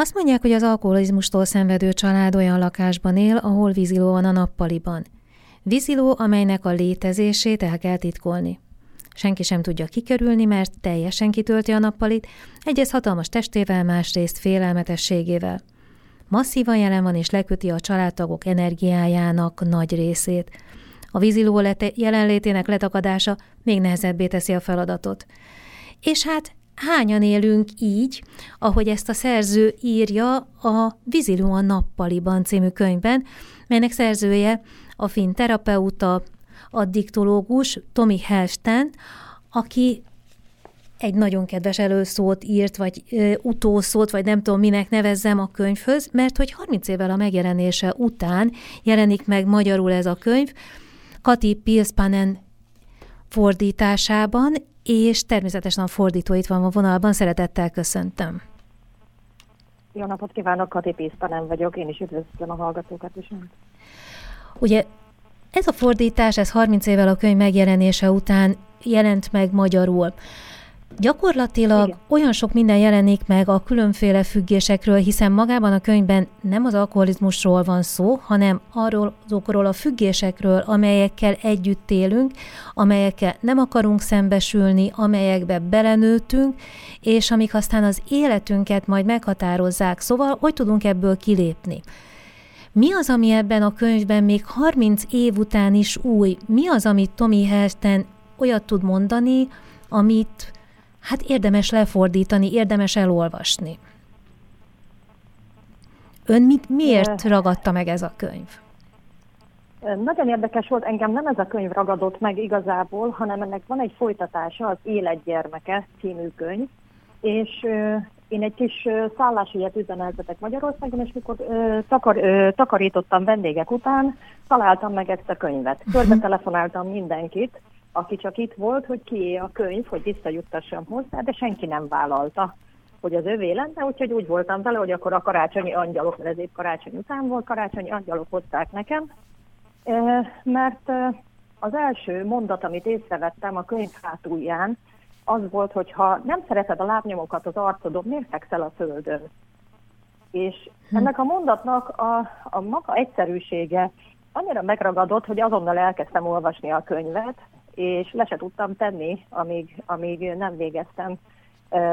Azt mondják, hogy az alkoholizmustól szenvedő család olyan lakásban él, ahol víziló van a nappaliban. Víziló, amelynek a létezését el kell titkolni. Senki sem tudja kikerülni, mert teljesen kitölti a nappalit, egyrészt hatalmas testével, másrészt félelmetességével. Masszívan jelen van és leköti a családtagok energiájának nagy részét. A víziló jelenlétének letakadása még nehezebbé teszi a feladatot. És hát hányan élünk így, ahogy ezt a szerző írja a Víziló a nappaliban című könyvben, melynek szerzője a finn terapeuta, addiktológus Tomi Helsten, aki egy nagyon kedves előszót írt, vagy ö, utószót, vagy nem tudom, minek nevezzem a könyvhöz, mert hogy 30 évvel a megjelenése után jelenik meg magyarul ez a könyv, Kati Pilspanen fordításában, és természetesen a fordító itt van a vonalban, szeretettel köszöntöm. Jó napot kívánok, Kati Pilspanen vagyok, én is üdvözlöm a hallgatókat is. Ugye ez a fordítás, ez 30 évvel a könyv megjelenése után jelent meg magyarul. Gyakorlatilag Igen. olyan sok minden jelenik meg a különféle függésekről, hiszen magában a könyvben nem az alkoholizmusról van szó, hanem arról azokról a függésekről, amelyekkel együtt élünk, amelyekkel nem akarunk szembesülni, amelyekbe belenőttünk, és amik aztán az életünket majd meghatározzák. Szóval, hogy tudunk ebből kilépni? Mi az, ami ebben a könyvben még 30 év után is új? Mi az, amit Tommy Helsten olyat tud mondani, amit hát érdemes lefordítani, érdemes elolvasni? Ön mit, miért ragadta meg ez a könyv? Nagyon érdekes volt, engem nem ez a könyv ragadott meg igazából, hanem ennek van egy folytatása, az Életgyermeke című könyv, és én egy kis szálláshelyet üzemeltetek Magyarországon, és mikor ö, takar, ö, takarítottam vendégek után, találtam meg ezt a könyvet. Mhm. Körbe telefonáltam mindenkit, aki csak itt volt, hogy kié a könyv, hogy visszajuttassam hozzá, de senki nem vállalta, hogy az övé lenne, úgyhogy úgy voltam vele, hogy akkor a karácsonyi angyalok, mert ez épp karácsony után volt, karácsonyi angyalok hozták nekem, mert az első mondat, amit észrevettem a könyv hátulján, az volt, hogy ha nem szereted a lábnyomokat az arcodon, miért fekszel a földön? És hm. ennek a mondatnak a, a maga egyszerűsége annyira megragadott, hogy azonnal elkezdtem olvasni a könyvet, és le se tudtam tenni, amíg, amíg nem végeztem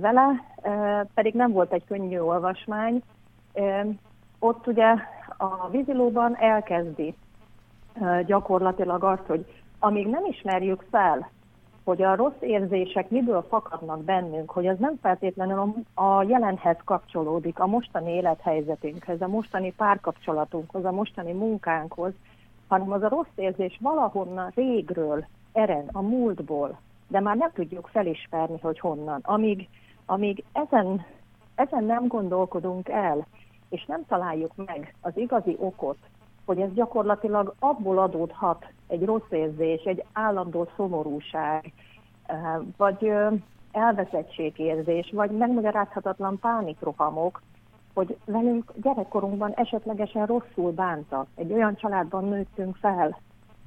vele, pedig nem volt egy könnyű olvasmány. Ott ugye a vízilóban elkezdi gyakorlatilag azt, hogy amíg nem ismerjük fel hogy a rossz érzések miből fakadnak bennünk, hogy az nem feltétlenül a jelenhez kapcsolódik, a mostani élethelyzetünkhez, a mostani párkapcsolatunkhoz, a mostani munkánkhoz, hanem az a rossz érzés valahonnan régről ered, a múltból, de már nem tudjuk felismerni, hogy honnan. Amíg, amíg ezen, ezen nem gondolkodunk el, és nem találjuk meg az igazi okot, hogy ez gyakorlatilag abból adódhat egy rossz érzés, egy állandó szomorúság, vagy elveszettségérzés, vagy megmagyarázhatatlan pánikrohamok, hogy velünk gyerekkorunkban esetlegesen rosszul bántak. Egy olyan családban nőttünk fel,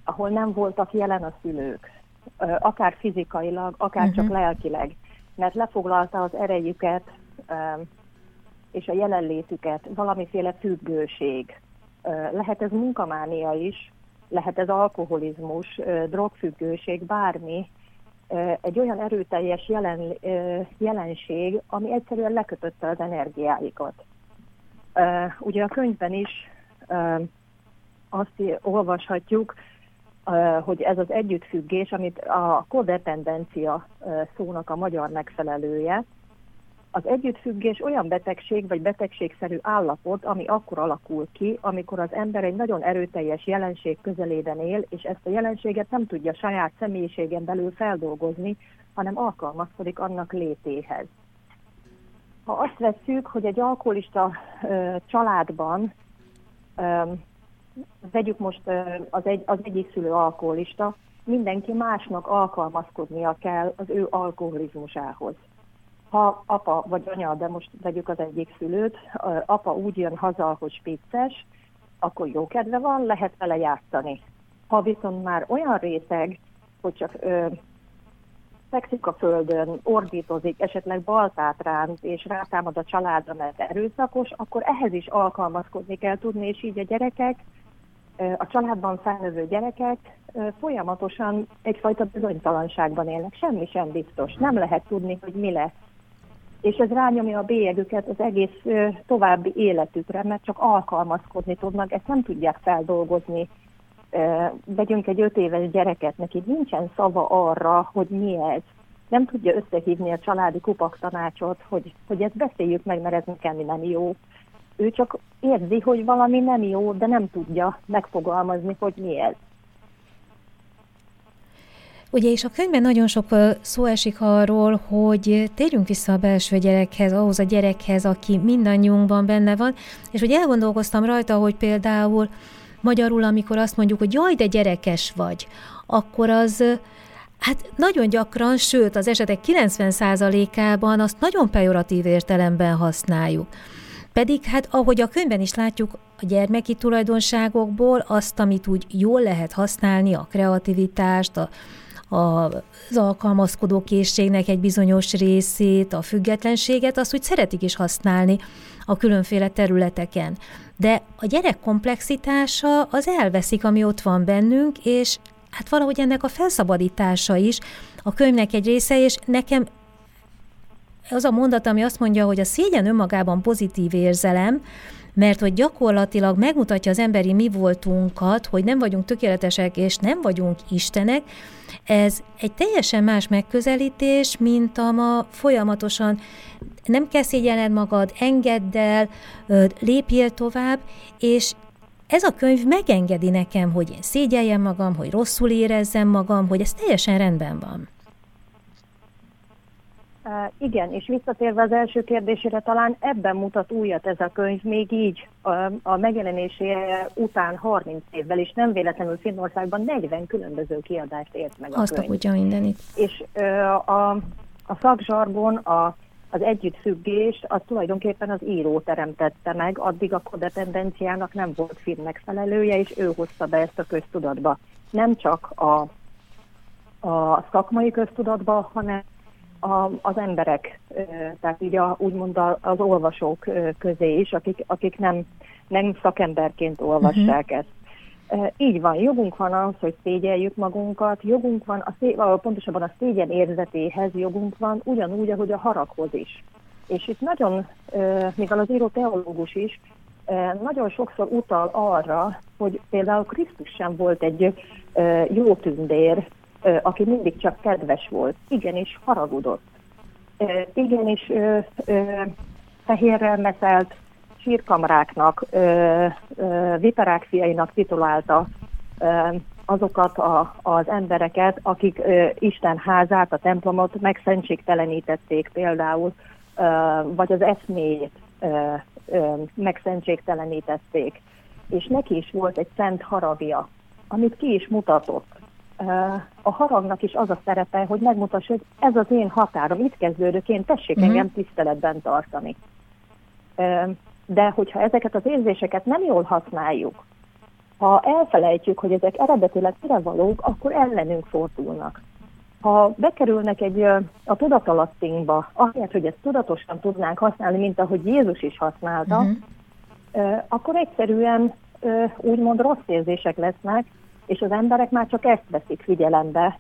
ahol nem voltak jelen a szülők, akár fizikailag, akár uh-huh. csak mhm. lelkileg, mert lefoglalta az erejüket és a jelenlétüket valamiféle függőség, lehet ez munkamánia is, lehet ez alkoholizmus, drogfüggőség, bármi, egy olyan erőteljes jelen, jelenség, ami egyszerűen lekötötte az energiáikat. Ugye a könyvben is azt olvashatjuk, hogy ez az együttfüggés, amit a kodependencia szónak a magyar megfelelője, az együttfüggés olyan betegség vagy betegségszerű állapot, ami akkor alakul ki, amikor az ember egy nagyon erőteljes jelenség közelében él, és ezt a jelenséget nem tudja saját személyiségen belül feldolgozni, hanem alkalmazkodik annak létéhez. Ha azt vesszük, hogy egy alkoholista ö, családban, ö, vegyük most az, egy, az egyik szülő alkoholista, mindenki másnak alkalmazkodnia kell az ő alkoholizmusához ha apa vagy anya, de most vegyük az egyik szülőt, apa úgy jön haza, hogy spicces, akkor jó kedve van, lehet vele játszani. Ha viszont már olyan réteg, hogy csak ö, fekszik a földön, ordítozik, esetleg baltát ránt, és rátámad a családra, mert erőszakos, akkor ehhez is alkalmazkodni kell tudni, és így a gyerekek, a családban felnövő gyerekek folyamatosan egyfajta bizonytalanságban élnek, semmi sem biztos, nem lehet tudni, hogy mi lesz. És ez rányomja a bélyegüket az egész további életükre, mert csak alkalmazkodni tudnak, ezt nem tudják feldolgozni vegyünk egy öt éves gyereket, neki nincsen szava arra, hogy mi ez. Nem tudja összehívni a családi kupak tanácsot, hogy, hogy ezt beszéljük meg, mert ez nekem nem jó. Ő csak érzi, hogy valami nem jó, de nem tudja megfogalmazni, hogy mi ez. Ugye, és a könyvben nagyon sok szó esik arról, hogy térjünk vissza a belső gyerekhez, ahhoz a gyerekhez, aki mindannyiunkban benne van, és hogy elgondolkoztam rajta, hogy például Magyarul, amikor azt mondjuk, hogy jaj, de gyerekes vagy, akkor az Hát nagyon gyakran, sőt az esetek 90%-ában azt nagyon pejoratív értelemben használjuk. Pedig hát ahogy a könyvben is látjuk, a gyermeki tulajdonságokból azt, amit úgy jól lehet használni, a kreativitást, a, a, az alkalmazkodó készségnek egy bizonyos részét, a függetlenséget, azt úgy szeretik is használni a különféle területeken. De a gyerek komplexitása az elveszik, ami ott van bennünk, és hát valahogy ennek a felszabadítása is a könyvnek egy része, és nekem az a mondat, ami azt mondja, hogy a szégyen önmagában pozitív érzelem, mert hogy gyakorlatilag megmutatja az emberi mi voltunkat, hogy nem vagyunk tökéletesek és nem vagyunk istenek, ez egy teljesen más megközelítés, mint a ma folyamatosan nem kell szégyelned magad, engedd el, lépjél tovább, és ez a könyv megengedi nekem, hogy én szégyeljem magam, hogy rosszul érezzem magam, hogy ez teljesen rendben van. Igen, és visszatérve az első kérdésére, talán ebben mutat újat ez a könyv, még így a, a megjelenésé után 30 évvel, és nem véletlenül Finnországban 40 különböző kiadást ért meg a Azt könyv. Azt mindenit. És a, a szakzsargon, a, az együttfüggést, az tulajdonképpen az író teremtette meg, addig a kodependenciának nem volt finn megfelelője, és ő hozta be ezt a köztudatba. Nem csak a, a szakmai köztudatba, hanem a, az emberek, tehát így a, úgymond az olvasók közé is, akik, akik nem, nem szakemberként olvassák uh-huh. ezt. Így van, jogunk van az, hogy szégyeljük magunkat, jogunk van, a szé, pontosabban a szégyen érzetéhez jogunk van, ugyanúgy, ahogy a haraghoz is. És itt nagyon, mivel az író teológus is, nagyon sokszor utal arra, hogy például Krisztus sem volt egy jó tündér, aki mindig csak kedves volt, igenis haragudott. Igenis fehérrel meszelt sírkamráknak, viperák fiainak titulálta azokat a, az embereket, akik Isten házát, a templomot megszentségtelenítették például, vagy az eszméjét megszentségtelenítették. És neki is volt egy szent haragja, amit ki is mutatott a haragnak is az a szerepe, hogy megmutassa, hogy ez az én határom, itt kezdődök én, tessék uh-huh. engem tiszteletben tartani. De hogyha ezeket az érzéseket nem jól használjuk, ha elfelejtjük, hogy ezek eredetileg mire valók, akkor ellenünk fordulnak. Ha bekerülnek egy a tudatalattinkba, ahelyett, hogy ezt tudatosan tudnánk használni, mint ahogy Jézus is használta, uh-huh. akkor egyszerűen úgymond rossz érzések lesznek, és az emberek már csak ezt veszik figyelembe,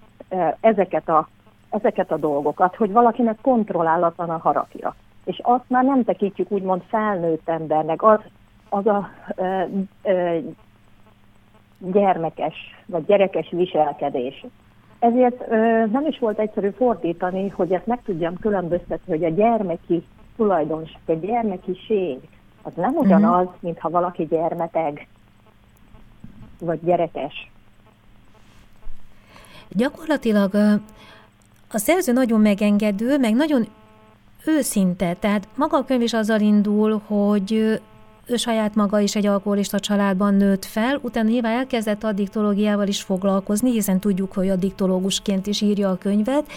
ezeket a, ezeket a dolgokat, hogy valakinek kontrollálatlan a harapja. És azt már nem tekintjük úgymond felnőtt embernek, az, az a ö, ö, gyermekes vagy gyerekes viselkedés. Ezért ö, nem is volt egyszerű fordítani, hogy ezt meg tudjam különböztetni, hogy a gyermeki tulajdonság, a gyermekiség, az nem ugyanaz, uh-huh. mint ha valaki gyermeteg, vagy gyerekes. Gyakorlatilag a szerző nagyon megengedő, meg nagyon őszinte, tehát maga a könyv is azzal indul, hogy ő saját maga is egy alkoholista családban nőtt fel, utána nyilván elkezdett addiktológiával is foglalkozni, hiszen tudjuk, hogy addiktológusként is írja a könyvet,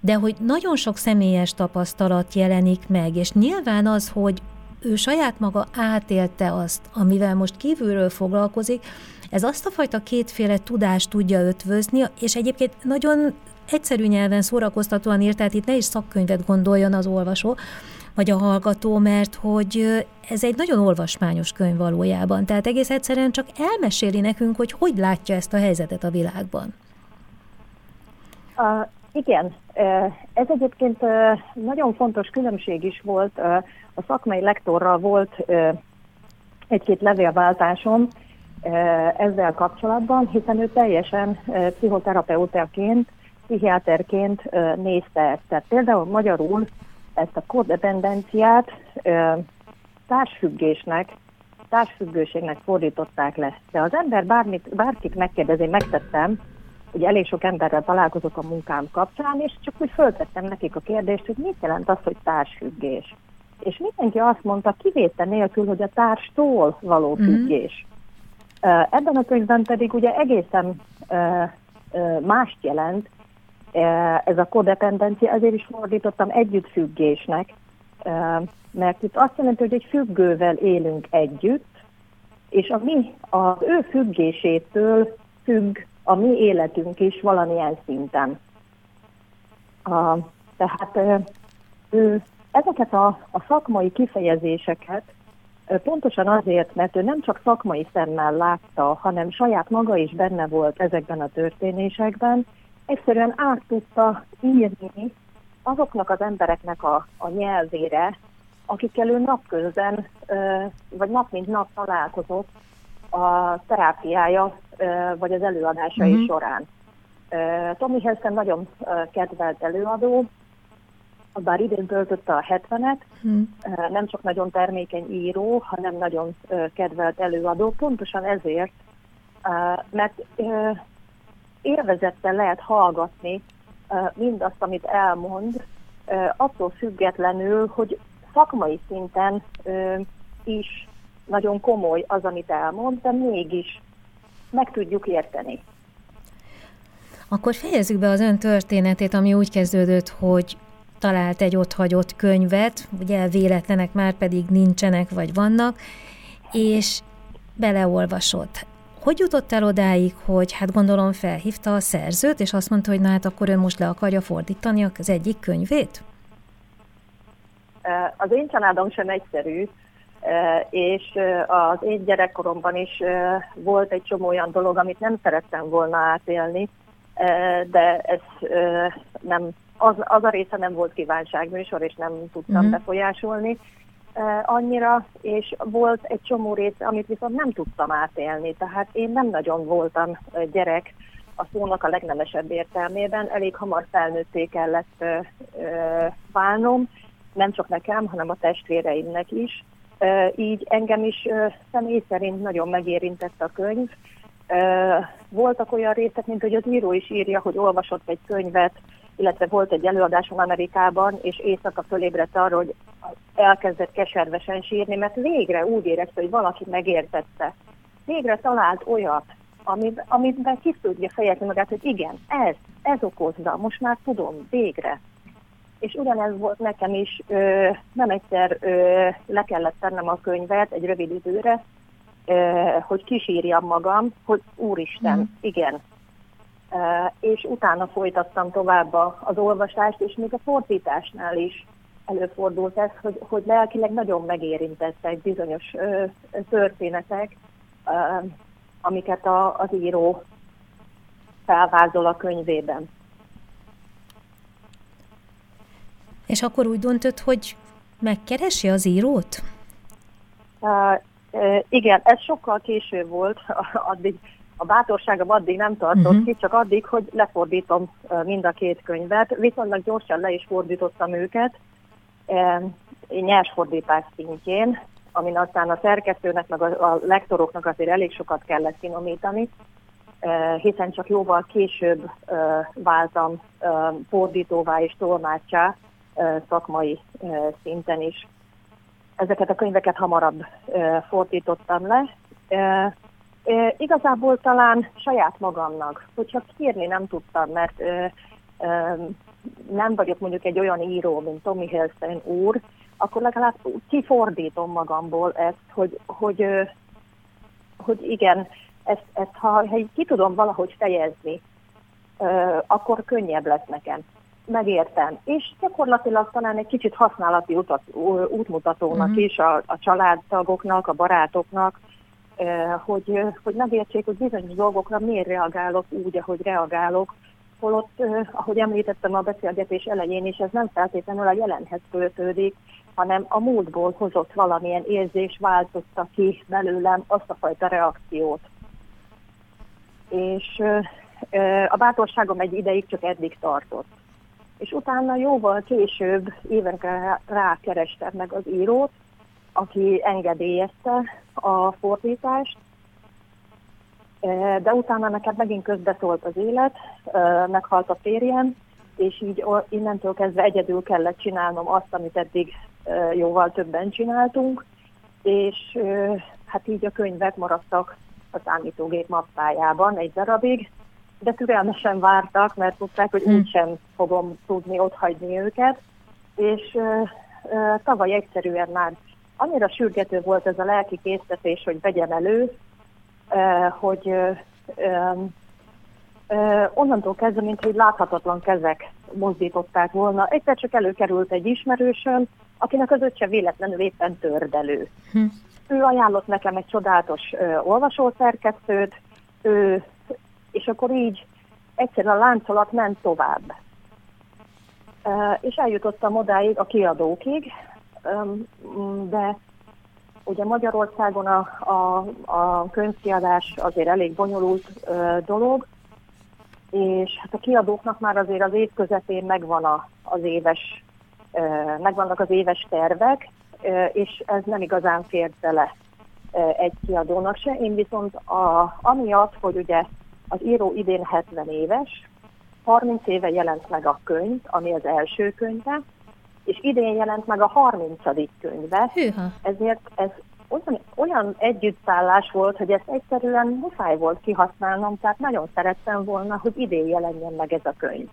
de hogy nagyon sok személyes tapasztalat jelenik meg, és nyilván az, hogy ő saját maga átélte azt, amivel most kívülről foglalkozik, ez azt a fajta kétféle tudást tudja ötvözni, és egyébként nagyon egyszerű nyelven szórakoztatóan írt, tehát itt ne is szakkönyvet gondoljon az olvasó, vagy a hallgató, mert hogy ez egy nagyon olvasmányos könyv valójában. Tehát egész egyszerűen csak elmeséli nekünk, hogy hogy látja ezt a helyzetet a világban. Uh, igen, ez egyébként nagyon fontos különbség is volt. A szakmai lektorral volt egy-két levélváltásom ezzel kapcsolatban, hiszen ő teljesen pszichoterapeutaként, pszichiáterként nézte ezt. Tehát például magyarul ezt a kodependenciát társfüggésnek, társfüggőségnek fordították le. De az ember bármit, bárkit megkérdezi, megtettem, ugye elég sok emberrel találkozok a munkám kapcsán, és csak úgy föltettem nekik a kérdést, hogy mit jelent az, hogy társfüggés. És mindenki azt mondta, kivétel nélkül, hogy a társtól való mhm. függés. Mm. Ebben a könyvben pedig ugye egészen mást jelent, ez a kodependencia, ezért is fordítottam együttfüggésnek, mert itt azt jelenti, hogy egy függővel élünk együtt, és a mi, az ő függésétől függ a mi életünk is valamilyen szinten. Tehát ezeket a szakmai kifejezéseket pontosan azért, mert ő nem csak szakmai szemmel látta, hanem saját maga is benne volt ezekben a történésekben, egyszerűen át tudta írni azoknak az embereknek a, a nyelvére, akikkel ő napközben, vagy nap mint nap találkozott a terápiája, vagy az előadásai uh-huh. során. Tommy Helsen nagyon kedvelt előadó, bár idén töltötte a 70-et, hmm. nem csak nagyon termékeny író, hanem nagyon kedvelt előadó, pontosan ezért, mert élvezettel lehet hallgatni mindazt, amit elmond, attól függetlenül, hogy szakmai szinten is nagyon komoly az, amit elmond, de mégis meg tudjuk érteni. Akkor fejezzük be az ön történetét, ami úgy kezdődött, hogy talált egy otthagyott könyvet, ugye véletlenek már pedig nincsenek, vagy vannak, és beleolvasott. Hogy jutott el odáig, hogy hát gondolom felhívta a szerzőt, és azt mondta, hogy na hát akkor ő most le akarja fordítani az egyik könyvét? Az én családom sem egyszerű, és az én gyerekkoromban is volt egy csomó olyan dolog, amit nem szerettem volna átélni, de ez nem, az, az a része nem volt kívánságműsor, és nem tudtam uh-huh. befolyásolni annyira, és volt egy csomó része, amit viszont nem tudtam átélni. Tehát én nem nagyon voltam gyerek a szónak a legnemesebb értelmében, elég hamar felnőtté kellett válnom, nem csak nekem, hanem a testvéreimnek is. Így engem is személy szerint nagyon megérintett a könyv. Voltak olyan részek, mint hogy az író is írja, hogy olvasott egy könyvet, illetve volt egy előadásom Amerikában, és éjszaka fölébredt arra, hogy elkezdett keservesen sírni, mert végre úgy érezte, hogy valaki megértette. Végre talált olyat, amit, amiben ki tudja fejezni magát, hogy igen, ez, ez okozza, most már tudom, végre. És ugyanez volt nekem is, ö, nem egyszer ö, le kellett tennem a könyvet egy rövid időre, ö, hogy kisírjam magam, hogy úristen, mm. igen. És utána folytattam tovább az olvasást, és még a fordításnál is előfordult ez, hogy, hogy lelkileg nagyon megérintettek bizonyos ö, történetek, ö, amiket a, az író felvázol a könyvében. És akkor úgy döntött, hogy megkeresi az írót? Uh, igen, ez sokkal később volt, addig a bátorságom addig nem tartott uh-huh. ki, csak addig, hogy lefordítom mind a két könyvet. Viszonylag gyorsan le is fordítottam őket, uh, nyersfordítás szintjén, amin aztán a szerkesztőnek, meg a, a lektoroknak azért elég sokat kellett finomítani, uh, hiszen csak jóval később váltam fordítóvá és tolmácsá, szakmai szinten is. Ezeket a könyveket hamarabb fordítottam le. Igazából talán saját magamnak, hogyha kérni nem tudtam, mert nem vagyok mondjuk egy olyan író, mint Tommy Hilstein úr, akkor legalább kifordítom magamból ezt, hogy, hogy, hogy igen, ezt, ezt ha, ha ki tudom valahogy fejezni, akkor könnyebb lesz nekem. Megértem. És gyakorlatilag talán egy kicsit használati utat, útmutatónak uh-huh. is a, a családtagoknak, a barátoknak, hogy, hogy megértsék, hogy bizonyos dolgokra miért reagálok úgy, ahogy reagálok, holott, ahogy említettem a beszélgetés elején is, ez nem feltétlenül a jelenhez kötődik, hanem a múltból hozott valamilyen érzés változta ki belőlem azt a fajta reakciót. És a bátorságom egy ideig csak eddig tartott. És utána jóval később, évekre rákerestem meg az írót, aki engedélyezte a fordítást, de utána nekem megint közbeszólt az élet, meghalt a férjem, és így innentől kezdve egyedül kellett csinálnom azt, amit eddig jóval többen csináltunk, és hát így a könyvek maradtak a számítógép mappájában egy darabig, de türelmesen vártak, mert tudták, hogy hm. úgysem fogom tudni otthagyni őket, és tavaly egyszerűen már annyira sürgető volt ez a lelki készítés, hogy vegyem elő, hogy onnantól kezdve, mint hogy láthatatlan kezek mozdították volna. Egyszer csak előkerült egy ismerősöm, akinek az öccse véletlenül éppen tördelő. Hm. Ő ajánlott nekem egy csodálatos olvasószerkesztőt, ő, és akkor így egyszerűen a láncolat ment tovább. és eljutottam odáig a kiadókig, de ugye Magyarországon a, a, a könyvkiadás azért elég bonyolult dolog, és hát a kiadóknak már azért az év közepén megvan a, az éves, megvannak az éves tervek, és ez nem igazán fért bele egy kiadónak se. Én viszont a, amiatt, hogy ugye az író idén 70 éves, 30 éve jelent meg a könyv, ami az első könyve, és idén jelent meg a 30. könyve, Hűha. ezért ez olyan, olyan együttszállás volt, hogy ezt egyszerűen muszáj volt kihasználnom, tehát nagyon szerettem volna, hogy idén jelenjen meg ez a könyv.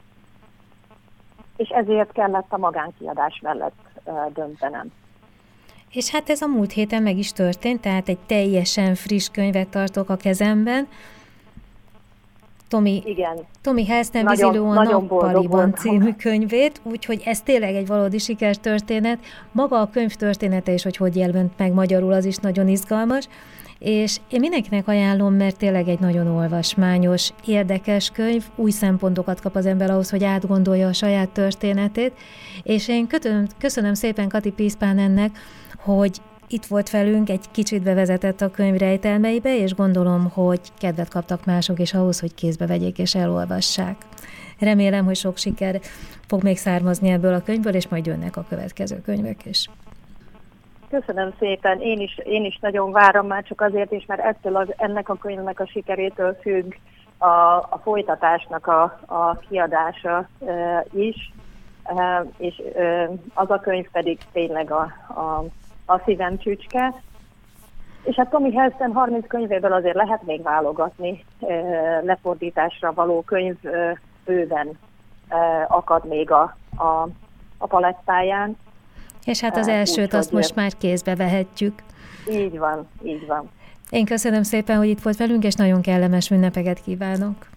És ezért kellett a magánkiadás mellett döntenem. És hát ez a múlt héten meg is történt, tehát egy teljesen friss könyvet tartok a kezemben, Tomi, Igen. Tomi Helszten Viziló a Nappaliban című könyvét, úgyhogy ez tényleg egy valódi sikertörténet. Maga a könyv története is, hogy hogy jelent meg magyarul, az is nagyon izgalmas. És én mindenkinek ajánlom, mert tényleg egy nagyon olvasmányos, érdekes könyv, új szempontokat kap az ember ahhoz, hogy átgondolja a saját történetét, és én köszönöm, köszönöm szépen Kati Piszpánennek, hogy itt volt velünk, egy kicsit bevezetett a könyv rejtelmeibe, és gondolom, hogy kedvet kaptak mások is ahhoz, hogy kézbe vegyék és elolvassák. Remélem, hogy sok siker fog még származni ebből a könyvből, és majd jönnek a következő könyvek is. Köszönöm szépen, én is, én is nagyon várom már csak azért is, mert ettől az, ennek a könyvnek a sikerétől függ a, a folytatásnak a, a kiadása e, is, e, és e, az a könyv pedig tényleg a, a a szívem csücske. És hát Tommy Helston 30 könyvéből azért lehet még válogatni, lefordításra való könyv bőven akad még a, a, a palettáján. És hát az elsőt Úgy, azt most már kézbe vehetjük. Így van, így van. Én köszönöm szépen, hogy itt volt velünk, és nagyon kellemes ünnepeket kívánok.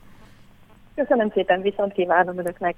Köszönöm szépen, viszont kívánom önöknek.